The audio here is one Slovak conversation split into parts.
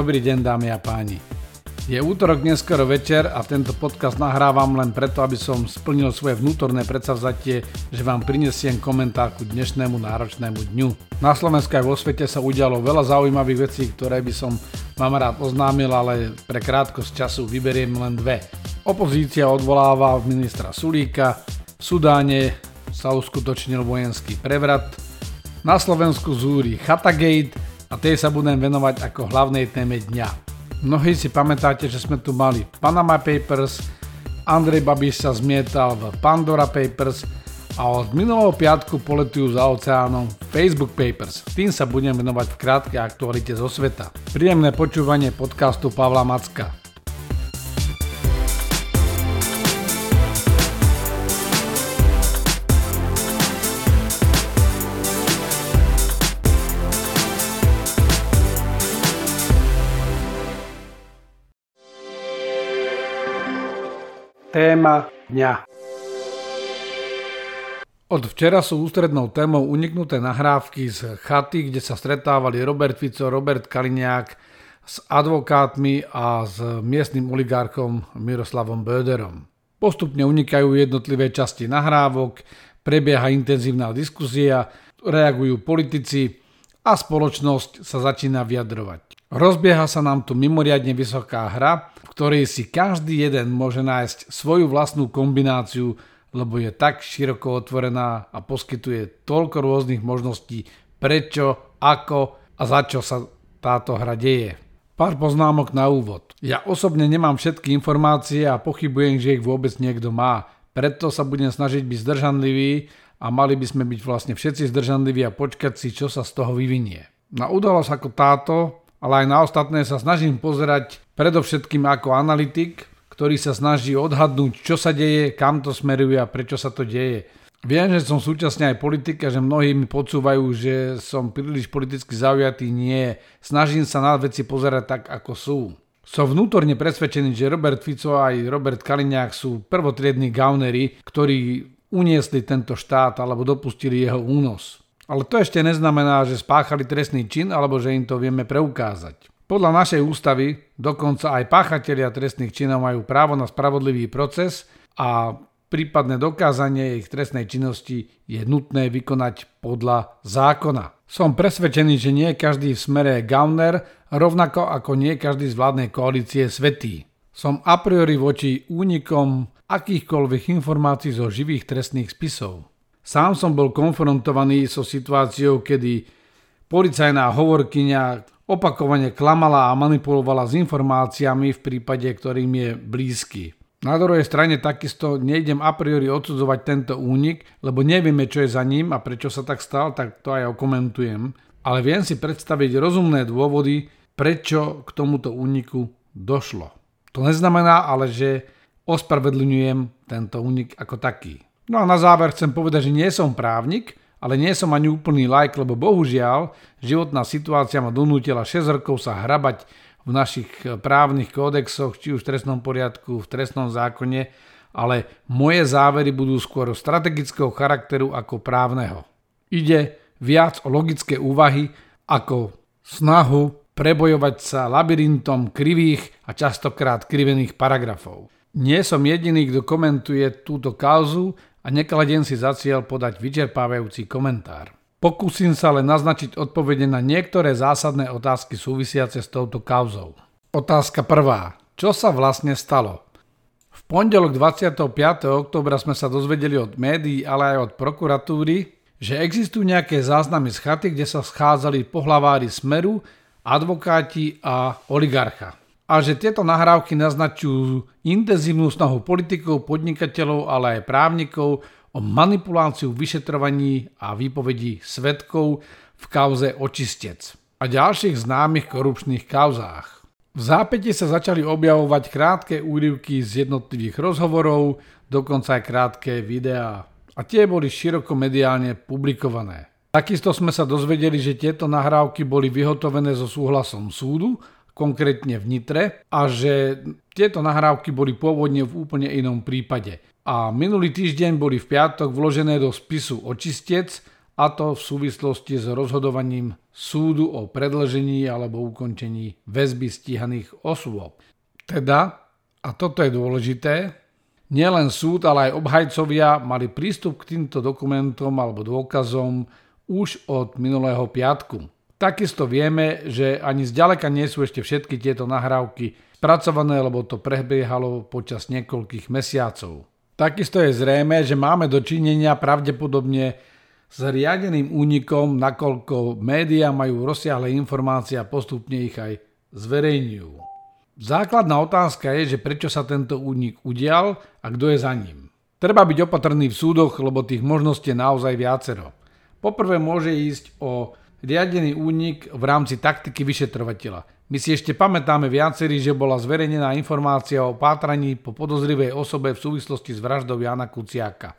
Dobrý deň dámy a páni. Je útorok neskoro večer a tento podcast nahrávam len preto, aby som splnil svoje vnútorné predsavzatie, že vám prinesiem komentár ku dnešnému náročnému dňu. Na Slovensku aj vo svete sa udialo veľa zaujímavých vecí, ktoré by som vám rád oznámil, ale pre krátkosť času vyberiem len dve. Opozícia odvoláva ministra Sulíka, v Sudáne sa uskutočnil vojenský prevrat, na Slovensku zúri Chatagate a tej sa budem venovať ako hlavnej téme dňa. Mnohí si pamätáte, že sme tu mali Panama Papers, Andrej Babiš sa zmietal v Pandora Papers a od minulého piatku poletujú za oceánom Facebook Papers. Tým sa budem venovať v krátkej aktualite zo sveta. Príjemné počúvanie podcastu Pavla Macka. Téma dňa Od včera sú ústrednou témou uniknuté nahrávky z chaty, kde sa stretávali Robert Fico, Robert Kaliňák s advokátmi a s miestnym oligarchom Miroslavom Böderom. Postupne unikajú jednotlivé časti nahrávok, prebieha intenzívna diskusia, reagujú politici a spoločnosť sa začína vyjadrovať. Rozbieha sa nám tu mimoriadne vysoká hra, v ktorej si každý jeden môže nájsť svoju vlastnú kombináciu, lebo je tak široko otvorená a poskytuje toľko rôznych možností, prečo, ako a za čo sa táto hra deje. Pár poznámok na úvod. Ja osobne nemám všetky informácie a pochybujem, že ich vôbec niekto má. Preto sa budem snažiť byť zdržanlivý a mali by sme byť vlastne všetci zdržanliví a počkať si, čo sa z toho vyvinie. Na udalosť ako táto ale aj na ostatné sa snažím pozerať predovšetkým ako analytik, ktorý sa snaží odhadnúť, čo sa deje, kam to smeruje a prečo sa to deje. Viem, že som súčasne aj politik a že mnohí mi podsúvajú, že som príliš politicky zaujatý. Nie, snažím sa na veci pozerať tak, ako sú. Som vnútorne presvedčený, že Robert Fico aj Robert Kaliňák sú prvotriední gaunery, ktorí uniesli tento štát alebo dopustili jeho únos. Ale to ešte neznamená, že spáchali trestný čin alebo že im to vieme preukázať. Podľa našej ústavy dokonca aj páchatelia trestných činov majú právo na spravodlivý proces a prípadné dokázanie ich trestnej činnosti je nutné vykonať podľa zákona. Som presvedčený, že nie každý v smere je gauner, rovnako ako nie každý z vládnej koalície je svetý. Som a priori voči únikom akýchkoľvek informácií zo živých trestných spisov. Sám som bol konfrontovaný so situáciou, kedy policajná hovorkyňa opakovane klamala a manipulovala s informáciami v prípade, ktorým je blízky. Na druhej strane takisto nejdem a priori odsudzovať tento únik, lebo nevieme, čo je za ním a prečo sa tak stal, tak to aj okomentujem. Ale viem si predstaviť rozumné dôvody, prečo k tomuto úniku došlo. To neznamená ale, že ospravedlňujem tento únik ako taký. No a na záver chcem povedať, že nie som právnik, ale nie som ani úplný like, lebo bohužiaľ životná situácia ma donútila 6 rokov sa hrabať v našich právnych kódexoch, či už v trestnom poriadku, v trestnom zákone, ale moje závery budú skôr strategického charakteru ako právneho. Ide viac o logické úvahy ako snahu prebojovať sa labyrintom krivých a častokrát krivených paragrafov. Nie som jediný, kto komentuje túto kauzu a nekladiem si za cieľ podať vyčerpávajúci komentár. Pokúsim sa len naznačiť odpovede na niektoré zásadné otázky súvisiace s touto kauzou. Otázka prvá. Čo sa vlastne stalo? V pondelok 25. oktobra sme sa dozvedeli od médií, ale aj od prokuratúry, že existujú nejaké záznamy z chaty, kde sa schádzali pohlavári Smeru, advokáti a oligarcha a že tieto nahrávky naznačujú intenzívnu snahu politikov, podnikateľov, ale aj právnikov o manipuláciu vyšetrovaní a výpovedí svetkov v kauze očistec a ďalších známych korupčných kauzách. V zápäti sa začali objavovať krátke úryvky z jednotlivých rozhovorov, dokonca aj krátke videá. A tie boli široko mediálne publikované. Takisto sme sa dozvedeli, že tieto nahrávky boli vyhotovené so súhlasom súdu konkrétne v Nitre a že tieto nahrávky boli pôvodne v úplne inom prípade. A minulý týždeň boli v piatok vložené do spisu očistec a to v súvislosti s rozhodovaním súdu o predlžení alebo ukončení väzby stíhaných osôb. Teda, a toto je dôležité, nielen súd, ale aj obhajcovia mali prístup k týmto dokumentom alebo dôkazom už od minulého piatku. Takisto vieme, že ani zďaleka nie sú ešte všetky tieto nahrávky spracované, lebo to prebiehalo počas niekoľkých mesiacov. Takisto je zrejme, že máme dočinenia pravdepodobne s riadeným únikom, nakoľko médiá majú rozsiahle informácie a postupne ich aj zverejňujú. Základná otázka je, že prečo sa tento únik udial a kto je za ním. Treba byť opatrný v súdoch, lebo tých možností je naozaj viacero. Poprvé môže ísť o riadený únik v rámci taktiky vyšetrovateľa. My si ešte pamätáme viacerí, že bola zverejnená informácia o pátraní po podozrivej osobe v súvislosti s vraždou Jana Kuciaka.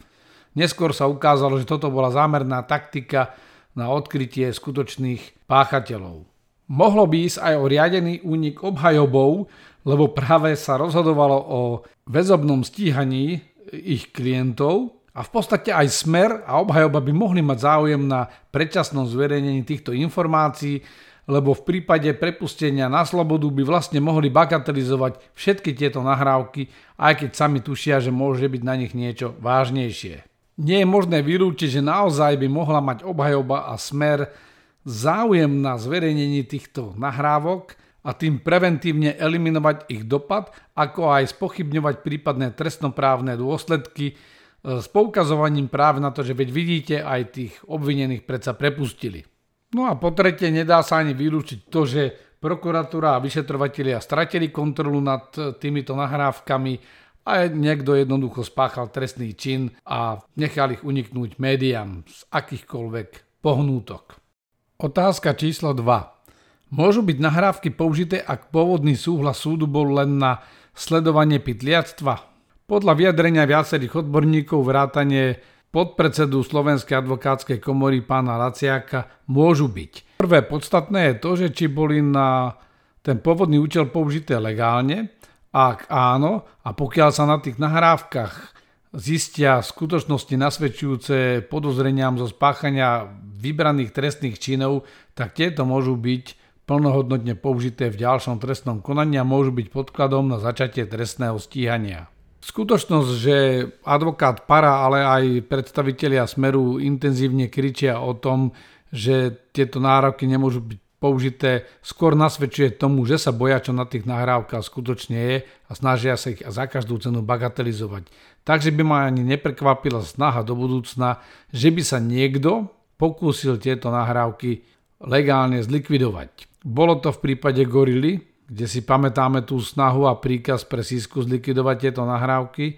Neskôr sa ukázalo, že toto bola zámerná taktika na odkrytie skutočných páchateľov. Mohlo by ísť aj o riadený únik obhajobov, lebo práve sa rozhodovalo o väzobnom stíhaní ich klientov a v podstate aj smer a obhajoba by mohli mať záujem na predčasnom zverejnení týchto informácií, lebo v prípade prepustenia na slobodu by vlastne mohli bagatelizovať všetky tieto nahrávky, aj keď sami tušia, že môže byť na nich niečo vážnejšie. Nie je možné vylúčiť, že naozaj by mohla mať obhajoba a smer záujem na zverejnení týchto nahrávok a tým preventívne eliminovať ich dopad, ako aj spochybňovať prípadné trestnoprávne dôsledky s poukazovaním práve na to, že veď vidíte, aj tých obvinených predsa prepustili. No a po tretie, nedá sa ani vylúčiť to, že prokuratúra a vyšetrovatelia stratili kontrolu nad týmito nahrávkami a niekto jednoducho spáchal trestný čin a nechal ich uniknúť médiám z akýchkoľvek pohnútok. Otázka číslo 2. Môžu byť nahrávky použité, ak pôvodný súhlas súdu bol len na sledovanie pytliactva? Podľa vyjadrenia viacerých odborníkov vrátane podpredsedu Slovenskej advokátskej komory pána Laciaka môžu byť. Prvé podstatné je to, že či boli na ten pôvodný účel použité legálne, ak áno, a pokiaľ sa na tých nahrávkach zistia skutočnosti nasvedčujúce podozreniam zo spáchania vybraných trestných činov, tak tieto môžu byť plnohodnotne použité v ďalšom trestnom konaní a môžu byť podkladom na začatie trestného stíhania. Skutočnosť, že advokát Para, ale aj predstavitelia Smeru intenzívne kričia o tom, že tieto nároky nemôžu byť použité skôr nasvedčuje tomu, že sa boja, čo na tých nahrávkach skutočne je a snažia sa ich za každú cenu bagatelizovať. Takže by ma ani neprekvapila snaha do budúcna, že by sa niekto pokúsil tieto nahrávky legálne zlikvidovať. Bolo to v prípade Gorily, kde si pamätáme tú snahu a príkaz pre Sisku zlikvidovať tieto nahrávky,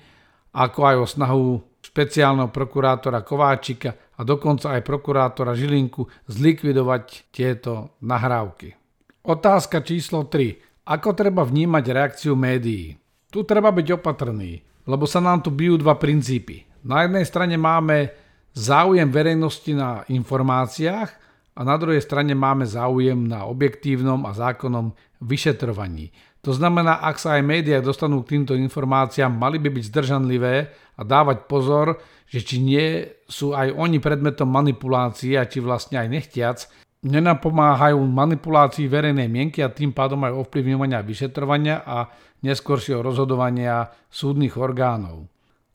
ako aj o snahu špeciálneho prokurátora Kováčika a dokonca aj prokurátora Žilinku zlikvidovať tieto nahrávky. Otázka číslo 3. Ako treba vnímať reakciu médií? Tu treba byť opatrný, lebo sa nám tu bijú dva princípy. Na jednej strane máme záujem verejnosti na informáciách a na druhej strane máme záujem na objektívnom a zákonnom vyšetrovaní. To znamená, ak sa aj médiá dostanú k týmto informáciám, mali by byť zdržanlivé a dávať pozor, že či nie sú aj oni predmetom manipulácie a či vlastne aj nechtiac nenapomáhajú manipulácii verejnej mienky a tým pádom aj ovplyvňovania vyšetrovania a neskôršieho rozhodovania súdnych orgánov.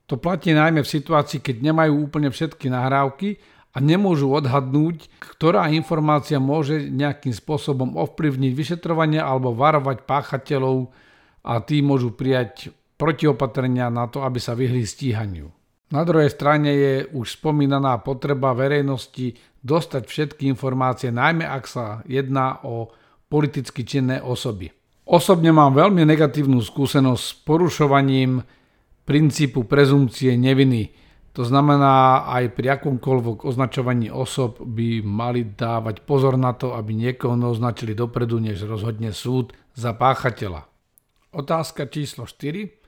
To platí najmä v situácii, keď nemajú úplne všetky nahrávky a nemôžu odhadnúť, ktorá informácia môže nejakým spôsobom ovplyvniť vyšetrovanie alebo varovať páchateľov a tí môžu prijať protiopatrenia na to, aby sa vyhli stíhaniu. Na druhej strane je už spomínaná potreba verejnosti dostať všetky informácie, najmä ak sa jedná o politicky činné osoby. Osobne mám veľmi negatívnu skúsenosť s porušovaním princípu prezumcie neviny to znamená, aj pri akomkoľvek označovaní osob by mali dávať pozor na to, aby niekoho neoznačili dopredu, než rozhodne súd za páchateľa. Otázka číslo 4.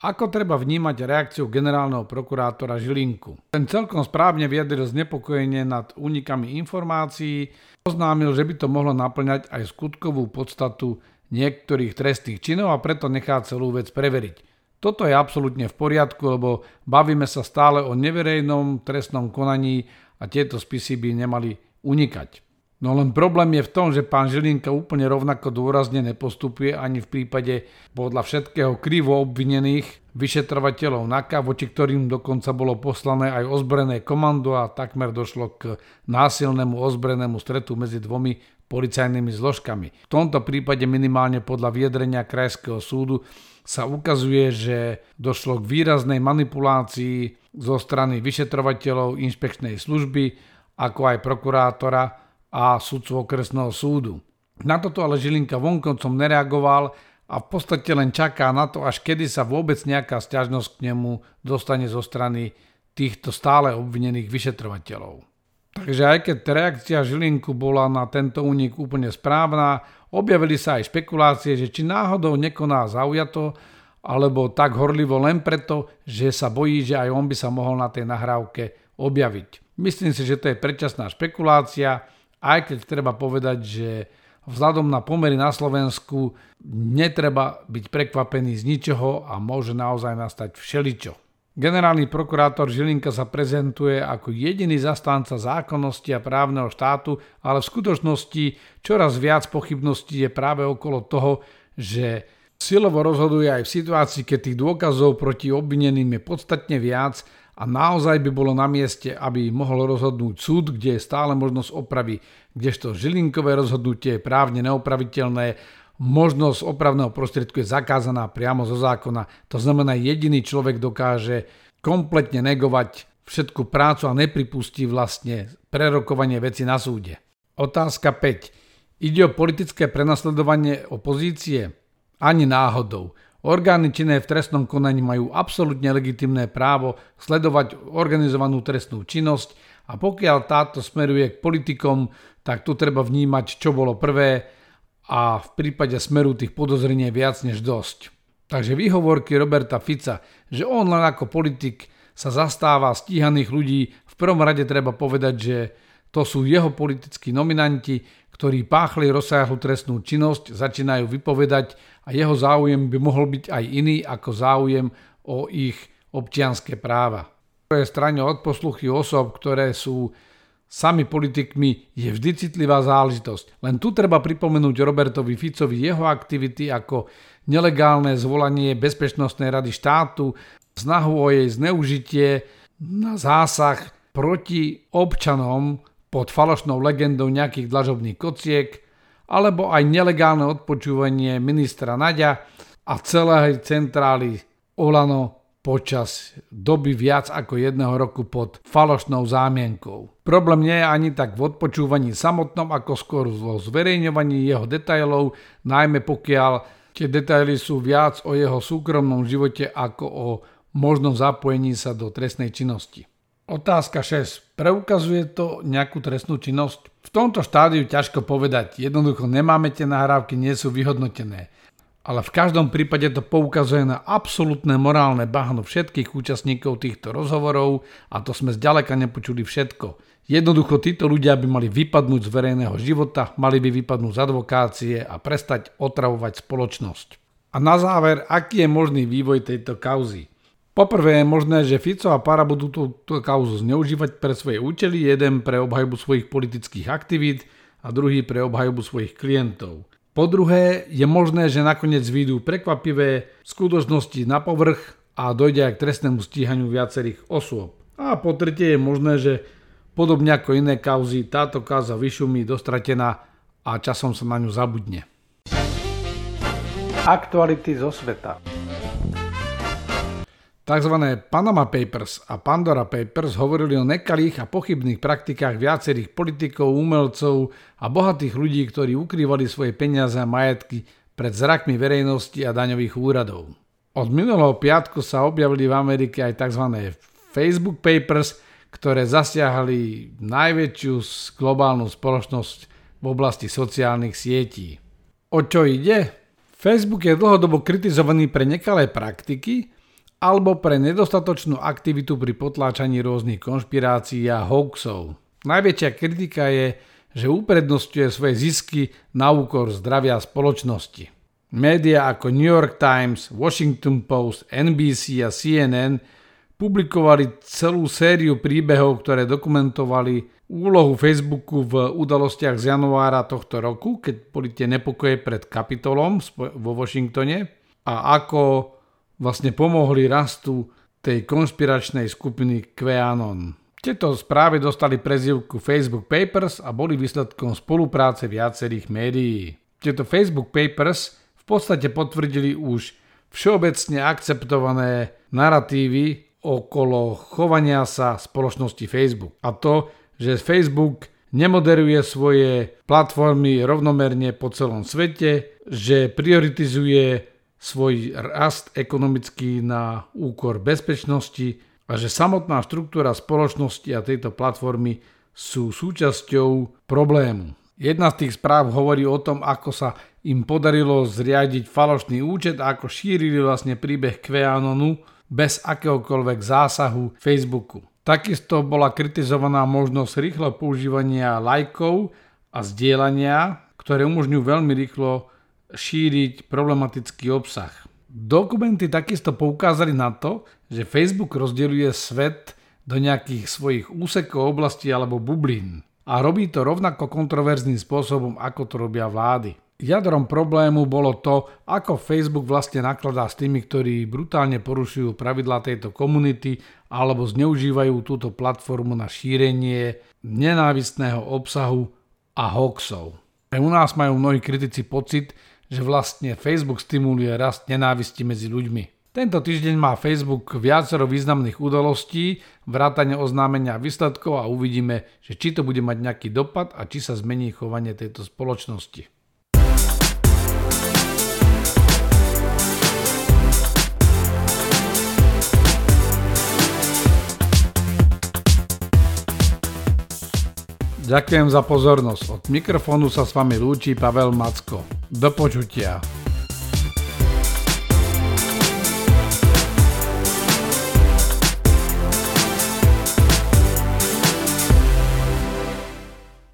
Ako treba vnímať reakciu generálneho prokurátora Žilinku? Ten celkom správne vyjadril znepokojenie nad únikami informácií, oznámil, že by to mohlo naplňať aj skutkovú podstatu niektorých trestných činov a preto nechá celú vec preveriť. Toto je absolútne v poriadku, lebo bavíme sa stále o neverejnom trestnom konaní a tieto spisy by nemali unikať. No len problém je v tom, že pán Žilinka úplne rovnako dôrazne nepostupuje ani v prípade podľa všetkého krivo obvinených vyšetrovateľov NAKA, voči ktorým dokonca bolo poslané aj ozbrojené komando a takmer došlo k násilnému ozbrojenému stretu medzi dvomi policajnými zložkami. V tomto prípade minimálne podľa vyjadrenia Krajského súdu sa ukazuje, že došlo k výraznej manipulácii zo strany vyšetrovateľov inšpekčnej služby, ako aj prokurátora a sudcu okresného súdu. Na toto ale Žilinka vonkoncom nereagoval a v podstate len čaká na to, až kedy sa vôbec nejaká stiažnosť k nemu dostane zo strany týchto stále obvinených vyšetrovateľov. Takže aj keď reakcia Žilinku bola na tento únik úplne správna, objavili sa aj špekulácie, že či náhodou nekoná zaujato, alebo tak horlivo len preto, že sa bojí, že aj on by sa mohol na tej nahrávke objaviť. Myslím si, že to je predčasná špekulácia, aj keď treba povedať, že vzhľadom na pomery na Slovensku netreba byť prekvapený z ničoho a môže naozaj nastať všeličo. Generálny prokurátor Žilinka sa prezentuje ako jediný zastánca zákonnosti a právneho štátu, ale v skutočnosti čoraz viac pochybností je práve okolo toho, že silovo rozhoduje aj v situácii, keď tých dôkazov proti obvineným je podstatne viac a naozaj by bolo na mieste, aby mohol rozhodnúť súd, kde je stále možnosť opravy, kdežto žilinkové rozhodnutie je právne neopraviteľné, možnosť opravného prostriedku je zakázaná priamo zo zákona. To znamená, jediný človek dokáže kompletne negovať všetku prácu a nepripustí vlastne prerokovanie veci na súde. Otázka 5. Ide o politické prenasledovanie opozície? Ani náhodou. Orgány činné v trestnom konaní majú absolútne legitimné právo sledovať organizovanú trestnú činnosť a pokiaľ táto smeruje k politikom, tak tu treba vnímať, čo bolo prvé a v prípade smeru tých podozrení je viac než dosť. Takže výhovorky Roberta Fica, že on len ako politik sa zastáva stíhaných ľudí, v prvom rade treba povedať, že to sú jeho politickí nominanti, ktorí páchli rozsiahlu trestnú činnosť, začínajú vypovedať a jeho záujem by mohol byť aj iný ako záujem o ich občianské práva. Je strane od osob, ktoré sú sami politikmi, je vždy citlivá záležitosť. Len tu treba pripomenúť Robertovi Ficovi jeho aktivity ako nelegálne zvolanie Bezpečnostnej rady štátu, snahu o jej zneužitie na zásah proti občanom pod falošnou legendou nejakých dlažobných kociek, alebo aj nelegálne odpočúvanie ministra Naďa a celej centrály Olano počas doby viac ako jedného roku pod falošnou zámienkou. Problém nie je ani tak v odpočúvaní samotnom, ako skôr vo zverejňovaní jeho detailov, najmä pokiaľ tie detaily sú viac o jeho súkromnom živote ako o možnom zapojení sa do trestnej činnosti. Otázka 6. Preukazuje to nejakú trestnú činnosť? V tomto štádiu ťažko povedať. Jednoducho nemáme tie nahrávky, nie sú vyhodnotené. Ale v každom prípade to poukazuje na absolútne morálne bahno všetkých účastníkov týchto rozhovorov a to sme zďaleka nepočuli všetko. Jednoducho títo ľudia by mali vypadnúť z verejného života, mali by vypadnúť z advokácie a prestať otravovať spoločnosť. A na záver, aký je možný vývoj tejto kauzy? Poprvé je možné, že Fico a Para budú túto kauzu zneužívať pre svoje účely, jeden pre obhajbu svojich politických aktivít a druhý pre obhajbu svojich klientov. Po druhé, je možné, že nakoniec výjdu prekvapivé skutočnosti na povrch a dojde aj k trestnému stíhaniu viacerých osôb. A po tretie je možné, že podobne ako iné kauzy, táto kauza vyšumí dostratená a časom sa na ňu zabudne. Aktuality zo sveta. Tzv. Panama Papers a Pandora Papers hovorili o nekalých a pochybných praktikách viacerých politikov, umelcov a bohatých ľudí, ktorí ukrývali svoje peniaze a majetky pred zrakmi verejnosti a daňových úradov. Od minulého piatku sa objavili v Amerike aj tzv. Facebook Papers, ktoré zasiahli najväčšiu globálnu spoločnosť v oblasti sociálnych sietí. O čo ide? Facebook je dlhodobo kritizovaný pre nekalé praktiky, alebo pre nedostatočnú aktivitu pri potláčaní rôznych konšpirácií a hoaxov. Najväčšia kritika je, že uprednostňuje svoje zisky na úkor zdravia spoločnosti. Média ako New York Times, Washington Post, NBC a CNN publikovali celú sériu príbehov, ktoré dokumentovali úlohu Facebooku v udalostiach z januára tohto roku, keď boli tie nepokoje pred Kapitolom vo Washingtone a ako vlastne pomohli rastu tej konšpiračnej skupiny QAnon. Tieto správy dostali prezivku Facebook Papers a boli výsledkom spolupráce viacerých médií. Tieto Facebook Papers podstate potvrdili už všeobecne akceptované narratívy okolo chovania sa spoločnosti Facebook. A to, že Facebook nemoderuje svoje platformy rovnomerne po celom svete, že prioritizuje svoj rast ekonomický na úkor bezpečnosti a že samotná štruktúra spoločnosti a tejto platformy sú súčasťou problému. Jedna z tých správ hovorí o tom, ako sa im podarilo zriadiť falošný účet a ako šírili vlastne príbeh QAnonu bez akéhokoľvek zásahu Facebooku. Takisto bola kritizovaná možnosť rýchleho používania lajkov a zdieľania, ktoré umožňujú veľmi rýchlo šíriť problematický obsah. Dokumenty takisto poukázali na to, že Facebook rozdeľuje svet do nejakých svojich úsekov, oblastí alebo bublín a robí to rovnako kontroverzným spôsobom, ako to robia vlády. Jadrom problému bolo to, ako Facebook vlastne nakladá s tými, ktorí brutálne porušujú pravidlá tejto komunity alebo zneužívajú túto platformu na šírenie nenávistného obsahu a hoaxov. U nás majú mnohí kritici pocit, že vlastne Facebook stimuluje rast nenávisti medzi ľuďmi. Tento týždeň má Facebook viacero významných udalostí, vrátane oznámenia výsledkov a uvidíme, že či to bude mať nejaký dopad a či sa zmení chovanie tejto spoločnosti. Ďakujem za pozornosť. Od mikrofónu sa s vami lúči Pavel Macko. Do počutia.